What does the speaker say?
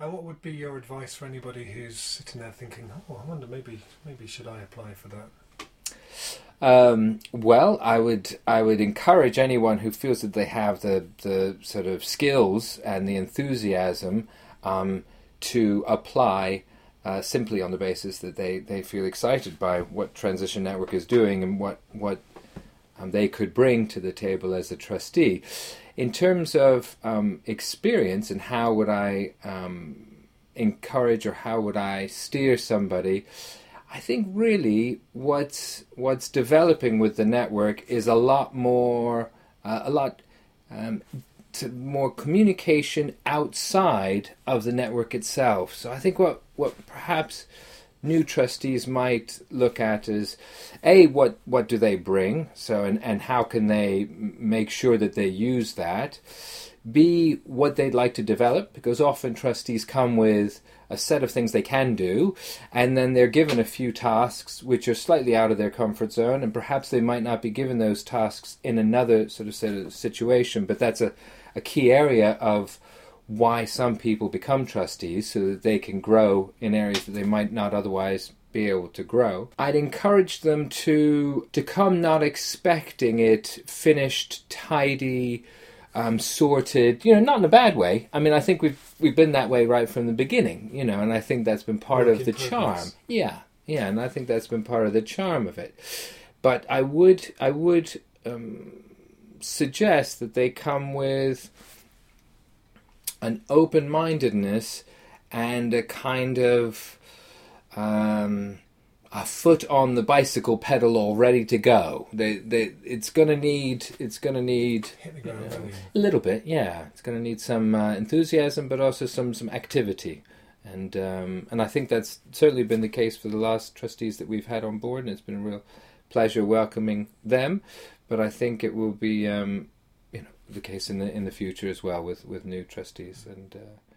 And what would be your advice for anybody who's sitting there thinking, "Oh, I wonder maybe maybe should I apply for that?" Um, well, I would I would encourage anyone who feels that they have the the sort of skills and the enthusiasm um, to apply uh, simply on the basis that they, they feel excited by what Transition Network is doing and what what um, they could bring to the table as a trustee. In terms of um, experience and how would I um, encourage or how would I steer somebody, I think really what's what's developing with the network is a lot more uh, a lot um, more communication outside of the network itself. So I think what what perhaps new trustees might look at is a what what do they bring? So and and how can they make sure that they use that? B what they'd like to develop? Because often trustees come with a set of things they can do and then they're given a few tasks which are slightly out of their comfort zone and perhaps they might not be given those tasks in another sort of, of situation but that's a, a key area of why some people become trustees so that they can grow in areas that they might not otherwise be able to grow. I'd encourage them to to come not expecting it finished, tidy, um, sorted. You know, not in a bad way. I mean, I think we've we've been that way right from the beginning. You know, and I think that's been part Work of the charm. Yeah, yeah, and I think that's been part of the charm of it. But I would I would um, suggest that they come with an open mindedness and a kind of um, a foot on the bicycle pedal all ready to go. They, they, it's going to need, it's going to need you know, a little bit, yeah. It's going to need some uh, enthusiasm, but also some some activity, and um, and I think that's certainly been the case for the last trustees that we've had on board, and it's been a real pleasure welcoming them. But I think it will be um, the case in the in the future as well with with new trustees and. Uh,